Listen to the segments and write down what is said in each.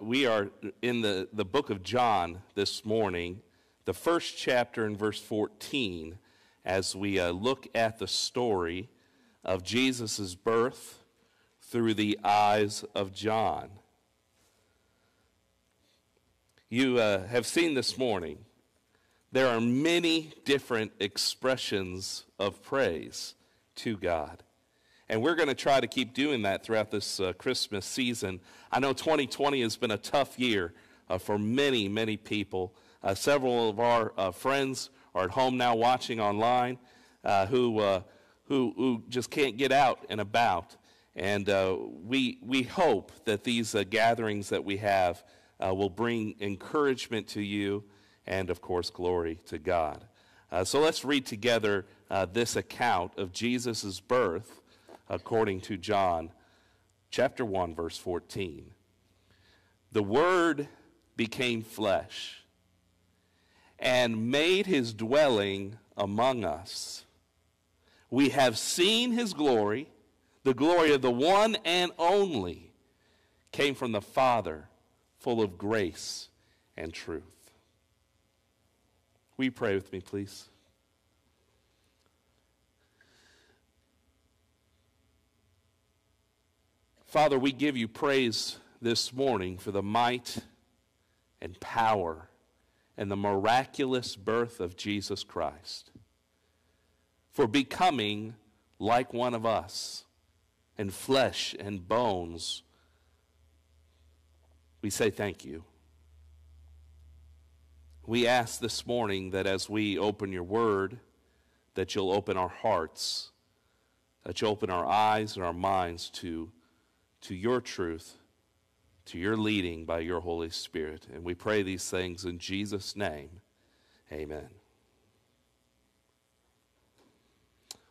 We are in the, the book of John this morning, the first chapter in verse 14, as we uh, look at the story of Jesus' birth through the eyes of John. You uh, have seen this morning, there are many different expressions of praise to God. And we're going to try to keep doing that throughout this uh, Christmas season. I know 2020 has been a tough year uh, for many, many people. Uh, several of our uh, friends are at home now watching online uh, who, uh, who, who just can't get out and about. And we, we hope that these gatherings that we have will bring encouragement to you and, of course, glory to God. so let's read together this account of Jesus' birth according to John chapter 1 verse 14. The word became flesh and made his dwelling among us. We have seen his glory, the glory of the one and only came from the Father, full of grace and truth. We pray with me, please? Father, we give you praise this morning for the might and power and the miraculous birth of Jesus Christ, for becoming like one of us in flesh and bones. We say thank you. We ask this morning that as we open your word, that you'll open our hearts, that you'll open our eyes and our minds to to your truth, to your leading by your Holy Spirit. And we pray these things in Jesus' name. Amen.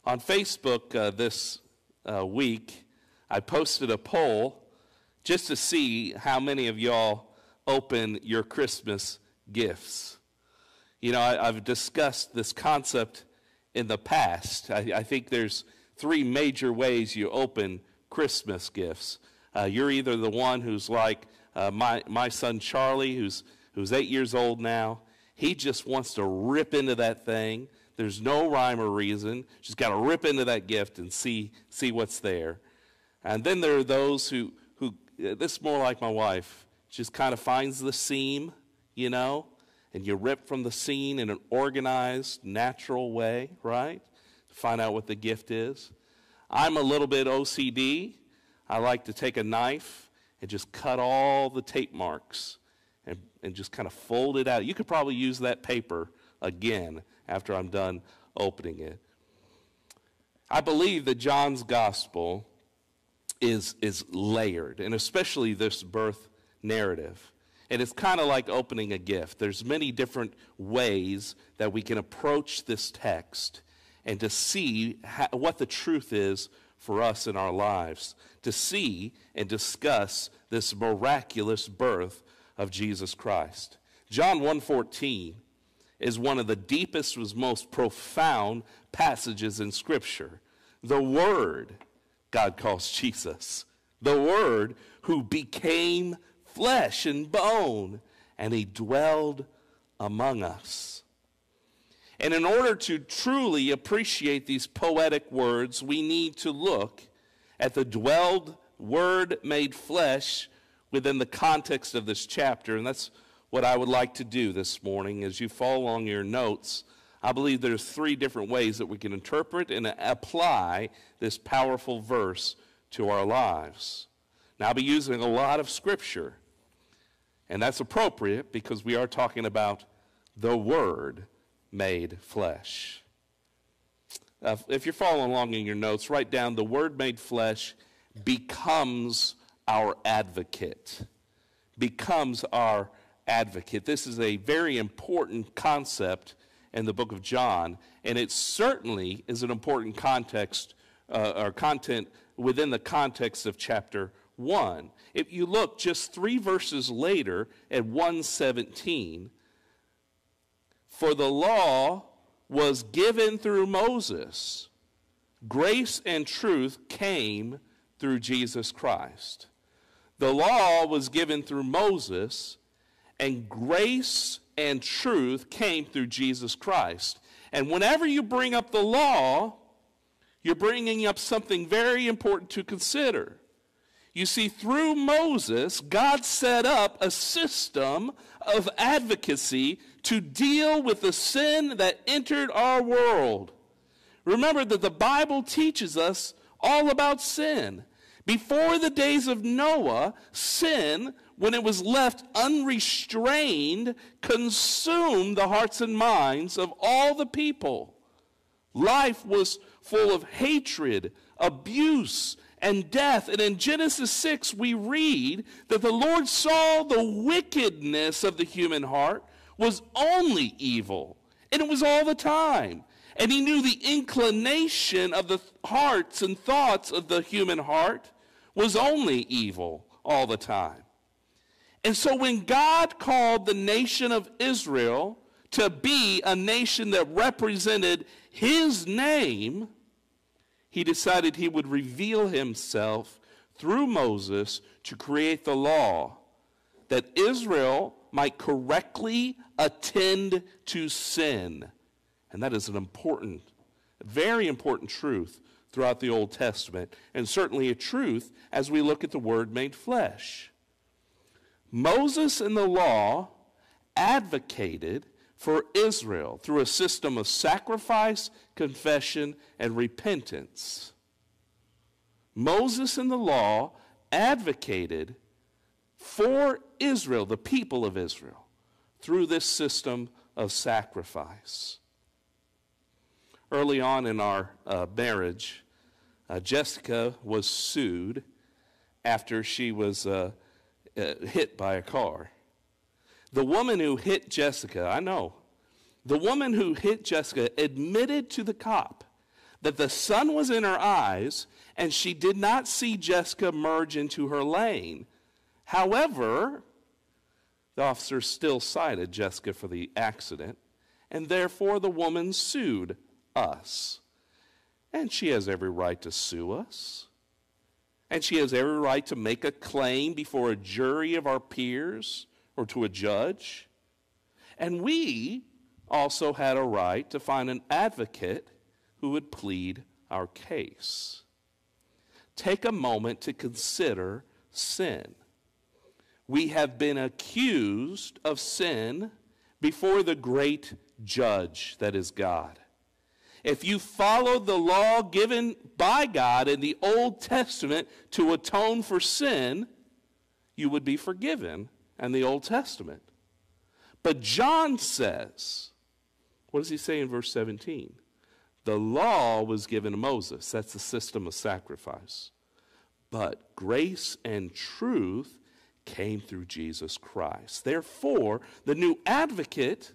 On Facebook uh, this uh, week, I posted a poll just to see how many of y'all open your Christmas gifts. You know, I, have discussed this concept in the past. I, I think there's three major ways you open Christmas gifts. Uh, you're either the one who's like uh, my, my son Charlie, who's, who's eight years old now. He just wants to rip into that thing. There's no rhyme or reason. Just got to rip into that gift and see, see what's there. And then there are those who, who uh, this is more like my wife, just kind of finds the seam, you know, and you rip from the seam in an organized, natural way, right? To find out what the gift is. I'm a little bit OCD. I like to take a knife and just cut all the tape marks and, and just kind of fold it out. You could probably use that paper again after I'm done opening it. I believe that John's gospel is, is layered, and especially this birth narrative. And it's kind of like opening a gift. There's many different ways that we can approach this text and to see what the truth is for us in our lives, to see and discuss this miraculous birth of Jesus Christ. John 1:14 is one of the deepest most profound passages in scripture. The word God calls Jesus, the word who became flesh and bone and he dwelled among us. And in order to truly appreciate these poetic words, we need to look at the dwelled word made flesh within the context of this chapter. And that's what I would like to do this morning as you follow along your notes. I believe there's three different ways that we can interpret and apply this powerful verse to our lives. Now, I'll be using a lot of scripture, and that's appropriate because we are talking about the Word made flesh. Uh, if you're following along in your notes, write down the Word made flesh becomes our advocate. Becomes our advocate. This is a very important concept in the book of John, and it certainly is an important context uh, or content within the context of chapter 1. If you look just three verses later at 117, for the law was given through Moses, grace and truth came through Jesus Christ. The law was given through Moses, and grace and truth came through Jesus Christ. And whenever you bring up the law, you're bringing up something very important to consider. You see, through Moses, God set up a system of advocacy to deal with the sin that entered our world. Remember that the Bible teaches us all about sin. Before the days of Noah, sin, when it was left unrestrained, consumed the hearts and minds of all the people. Life was full of hatred, abuse, and death. And in Genesis 6, we read that the Lord saw the wickedness of the human heart was only evil, and it was all the time. And he knew the inclination of the hearts and thoughts of the human heart was only evil all the time. And so when God called the nation of Israel to be a nation that represented his name, he decided he would reveal himself through Moses to create the law that Israel might correctly attend to sin. And that is an important, very important truth throughout the Old Testament, and certainly a truth as we look at the Word made flesh. Moses and the law advocated for Israel through a system of sacrifice, confession, and repentance. Moses and the law advocated for Israel, the people of Israel, through this system of sacrifice. Early on in our uh, marriage, uh, Jessica was sued after she was uh, uh hit by a car. The woman who hit Jessica, I know, the woman who hit Jessica admitted to the cop that the sun was in her eyes and she did not see Jessica merge into her lane. However, the officer still cited Jessica for the accident, and therefore the woman sued us. And she has every right to sue us. And she has every right to make a claim before a jury of our peers or to a judge. And we also had a right to find an advocate who would plead our case. Take a moment to consider sin. We have been accused of sin before the great judge that is God. If you followed the law given by God in the Old Testament to atone for sin, you would be forgiven and the Old Testament. But John says, what does he say in verse 17? The law was given to Moses. That's the system of sacrifice. But grace and truth came through Jesus Christ. Therefore, the new advocate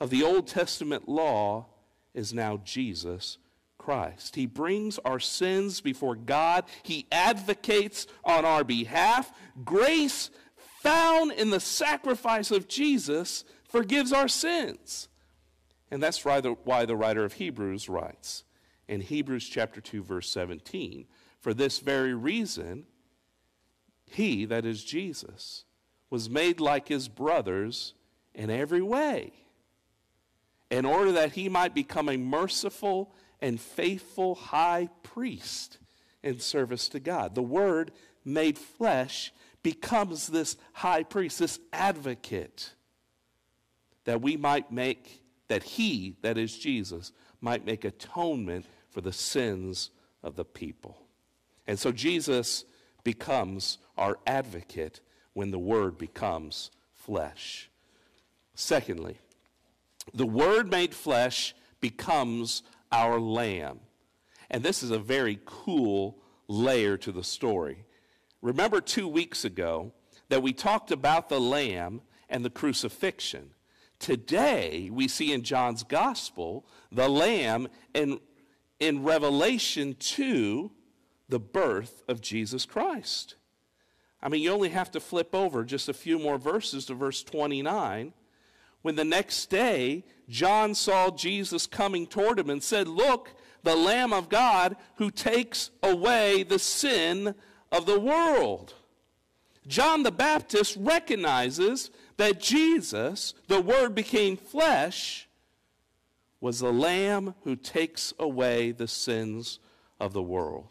of the Old Testament law is now Jesus Christ. He brings our sins before God, He advocates on our behalf. Grace found in the sacrifice of Jesus forgives our sins. And that's why the, writer of Hebrews writes in Hebrews chapter 2 verse 17, for this very reason he that is Jesus was made like his brothers in every way in order that he might become a merciful and faithful high priest in service to God. The word made flesh becomes this high priest, this advocate, that we might make, that he, that is Jesus, might make atonement for the sins of the people. And so Jesus becomes our advocate when the word becomes flesh. Secondly, the word made flesh becomes our lamb. And this is a very cool layer to the story. Remember two weeks ago that we talked about the lamb and the crucifixion. Today, we see in John's gospel the lamb in, in Revelation 2, the birth of Jesus Christ. I mean, you only have to flip over just a few more verses to verse 29. When the next day, John saw Jesus coming toward him and said, Look, the Lamb of God who takes away the sin of the world. John the Baptist recognizes that Jesus, the Word became flesh, was the Lamb who takes away the sins of the world.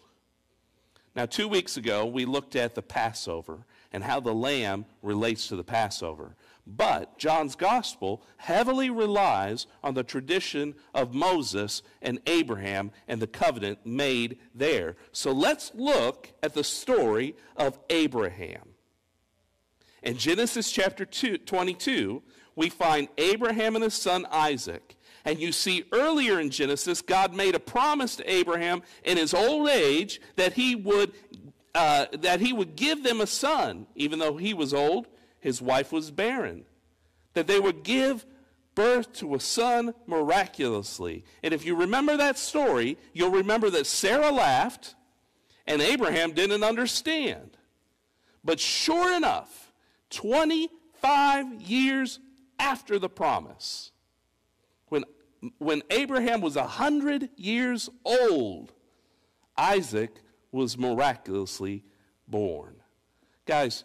Now, two weeks ago, we looked at the Passover and how the lamb relates to the Passover. But John's gospel heavily relies on the tradition of Moses and Abraham and the covenant made there. So let's look at the story of Abraham. In Genesis chapter two, 22, we find Abraham and his son Isaac. And you see earlier in Genesis, God made a promise to Abraham in his old age that he would, uh, that he would give them a son, even though he was old, his wife was barren. That they would give birth to a son miraculously. And if you remember that story, you'll remember that Sarah laughed and Abraham didn't understand. But sure enough, 25 years after the promise, when when Abraham was 100 years old, Isaac was miraculously born. Guys,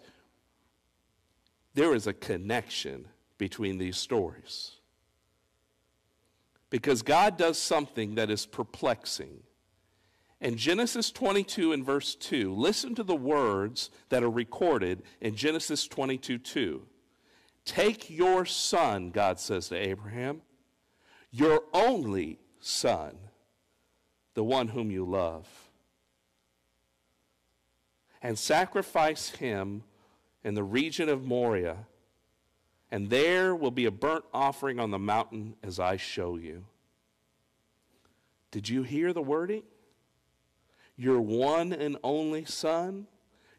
there is a connection between these stories. Because God does something that is perplexing. In Genesis 22 and verse 2, listen to the words that are recorded in Genesis 22 2. Take your son, God says to Abraham, your only son, the one whom you love, and sacrifice him in the region of Moriah, and there will be a burnt offering on the mountain as I show you. Did you hear the wording? Your one and only son?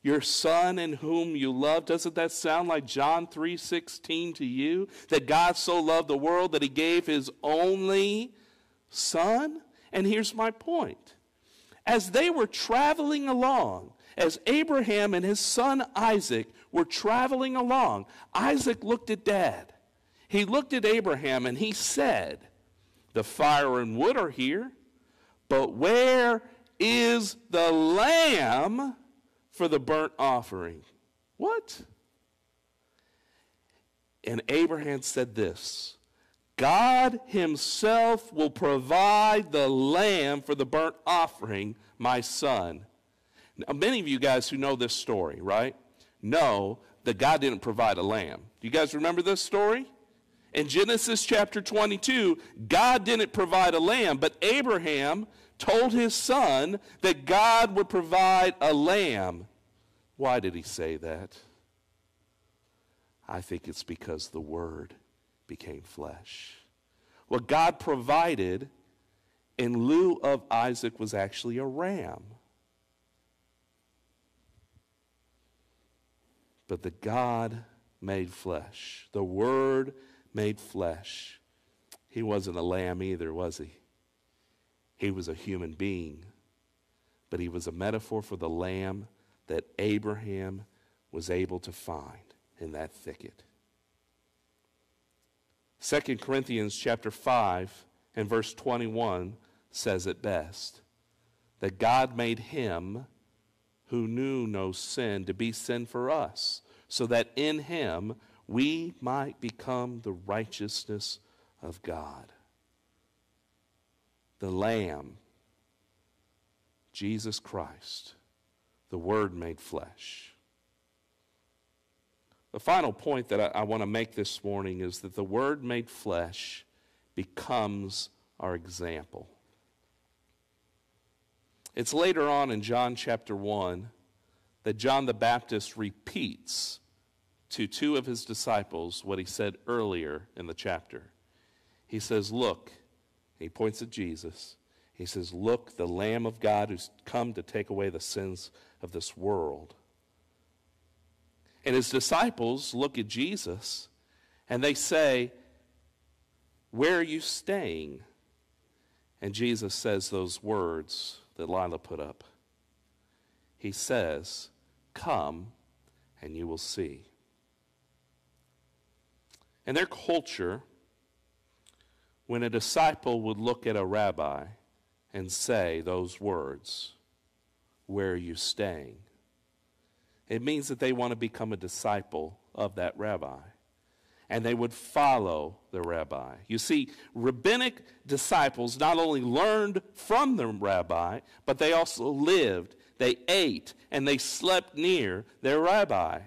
your son in whom you love doesn't that sound like john 3.16 to you that god so loved the world that he gave his only son and here's my point as they were traveling along as abraham and his son isaac were traveling along isaac looked at dad he looked at abraham and he said the fire and wood are here but where is the lamb for the burnt offering. What? And Abraham said this God himself will provide the lamb for the burnt offering, my son. Now, many of you guys who know this story, right, know that God didn't provide a lamb. Do you guys remember this story? In Genesis chapter 22, God didn't provide a lamb, but Abraham told his son that God would provide a lamb. Why did he say that? I think it's because the Word became flesh. What God provided in lieu of Isaac was actually a ram. But the God made flesh, the Word made flesh. He wasn't a lamb either, was he? He was a human being, but he was a metaphor for the lamb that Abraham was able to find in that thicket. 2 Corinthians chapter 5 and verse 21 says it best that God made him who knew no sin to be sin for us, so that in him we might become the righteousness of God. The Lamb, Jesus Christ the Word made flesh. The final point that I, I want to make this morning is that the Word made flesh becomes our example. It's later on in John chapter 1 that John the Baptist repeats to two of his disciples what he said earlier in the chapter. He says, Look, he points at Jesus. He says, Look, the Lamb of God who's come to take away the sins of this world. And his disciples look at Jesus and they say, Where are you staying? And Jesus says those words that Lila put up. He says, Come and you will see. In their culture, when a disciple would look at a rabbi and say those words, where are you staying? It means that they want to become a disciple of that rabbi. And they would follow the rabbi. You see, rabbinic disciples not only learned from the rabbi, but they also lived, they ate, and they slept near their rabbi.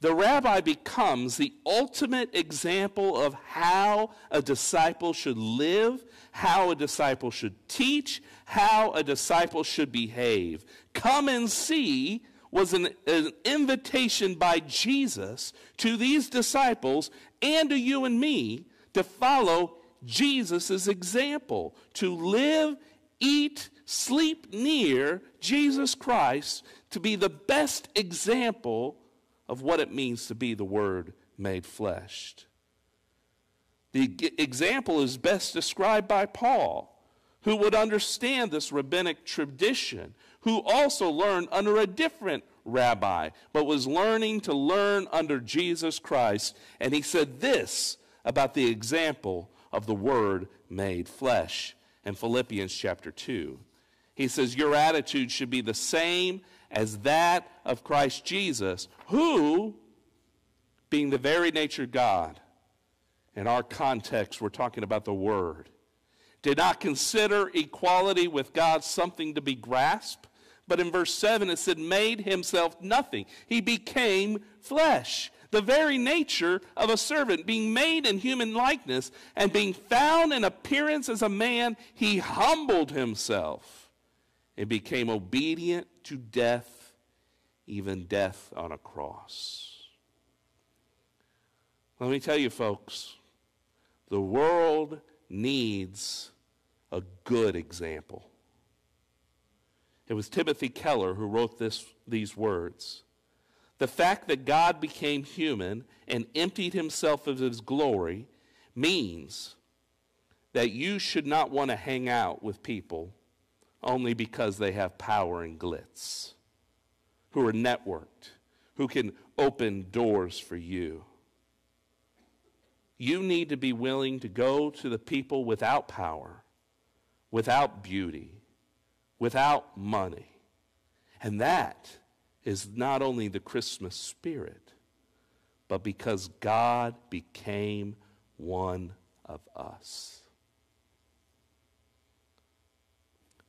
The rabbi becomes the ultimate example of how a disciple should live, how a disciple should teach, how a disciple should behave. Come and see was an, an, invitation by Jesus to these disciples and to you and me to follow Jesus' example, to live, eat, sleep near Jesus Christ, to be the best example of what it means to be the Word made flesh. The example is best described by Paul, who would understand this rabbinic tradition, who also learned under a different rabbi, but was learning to learn under Jesus Christ. And he said this about the example of the Word made flesh in Philippians chapter 2. He says, Your attitude should be the same as that of Christ Jesus, who, being the very nature God, in our context, we're talking about the Word, did not consider equality with God something to be grasped, but in verse 7 it said, made himself nothing. He became flesh. The very nature of a servant, being made in human likeness and being found in appearance as a man, he humbled himself and became obedient to death, even death on a cross. Let me tell you, folks, the world needs a good example. It was Timothy Keller who wrote this, these words. The fact that God became human and emptied himself of his glory means that you should not want to hang out with people only because they have power and glitz, who are networked, who can open doors for you. You need to be willing to go to the people without power, without beauty, without money. And that is not only the Christmas spirit, but because God became one of us.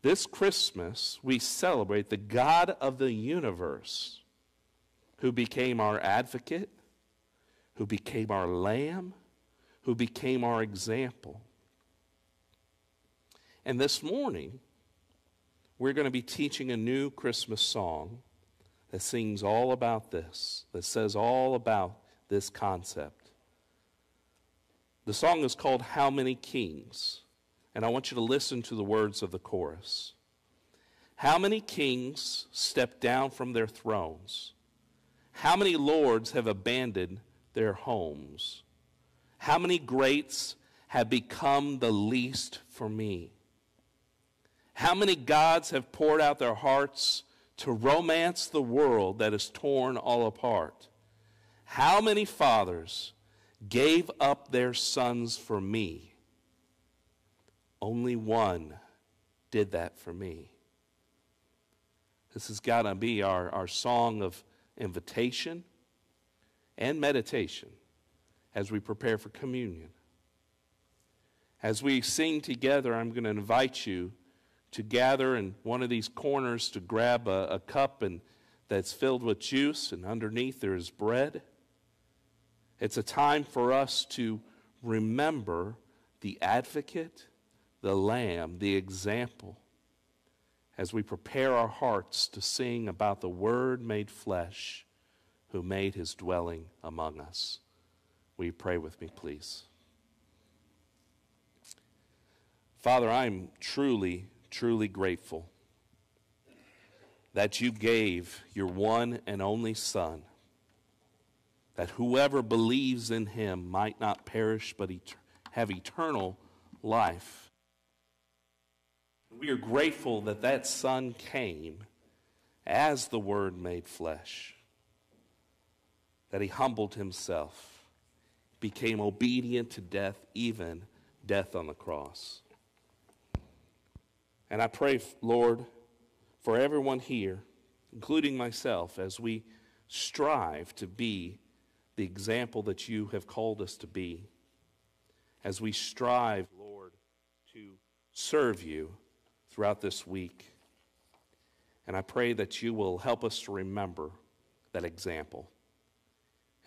This Christmas, we celebrate the God of the universe who became our advocate, who became our lamb, who became our example. And this morning, we're going to be teaching a new Christmas song that sings all about this, that says all about this concept. The song is called How Many Kings? And I want you to listen to the words of the chorus. How many kings stepped down from their thrones? How many lords have abandoned their homes? How many greats have become the least for me? How many gods have poured out their hearts to romance the world that is torn all apart? How many fathers gave up their sons for me? Only one did that for me. This has got to be our, our song of invitation and meditation as we prepare for communion. As we sing together, I'm going to invite you to gather in one of these corners to grab a, a cup and that's filled with juice, and underneath there is bread. It's a time for us to remember the advocate the Lamb, the example, as we prepare our hearts to sing about the Word made flesh who made his dwelling among us. Will you pray with me, please? Father, I'm truly, truly grateful that you gave your one and only Son, that whoever believes in him might not perish but et- have eternal life. We are grateful that that Son came as the Word made flesh, that he humbled himself, became obedient to death, even death on the cross. And I pray, Lord, for everyone here, including myself, as we strive to be the example that you have called us to be. As we strive, Lord, to serve you throughout this week. And I pray that you will help us to remember that example.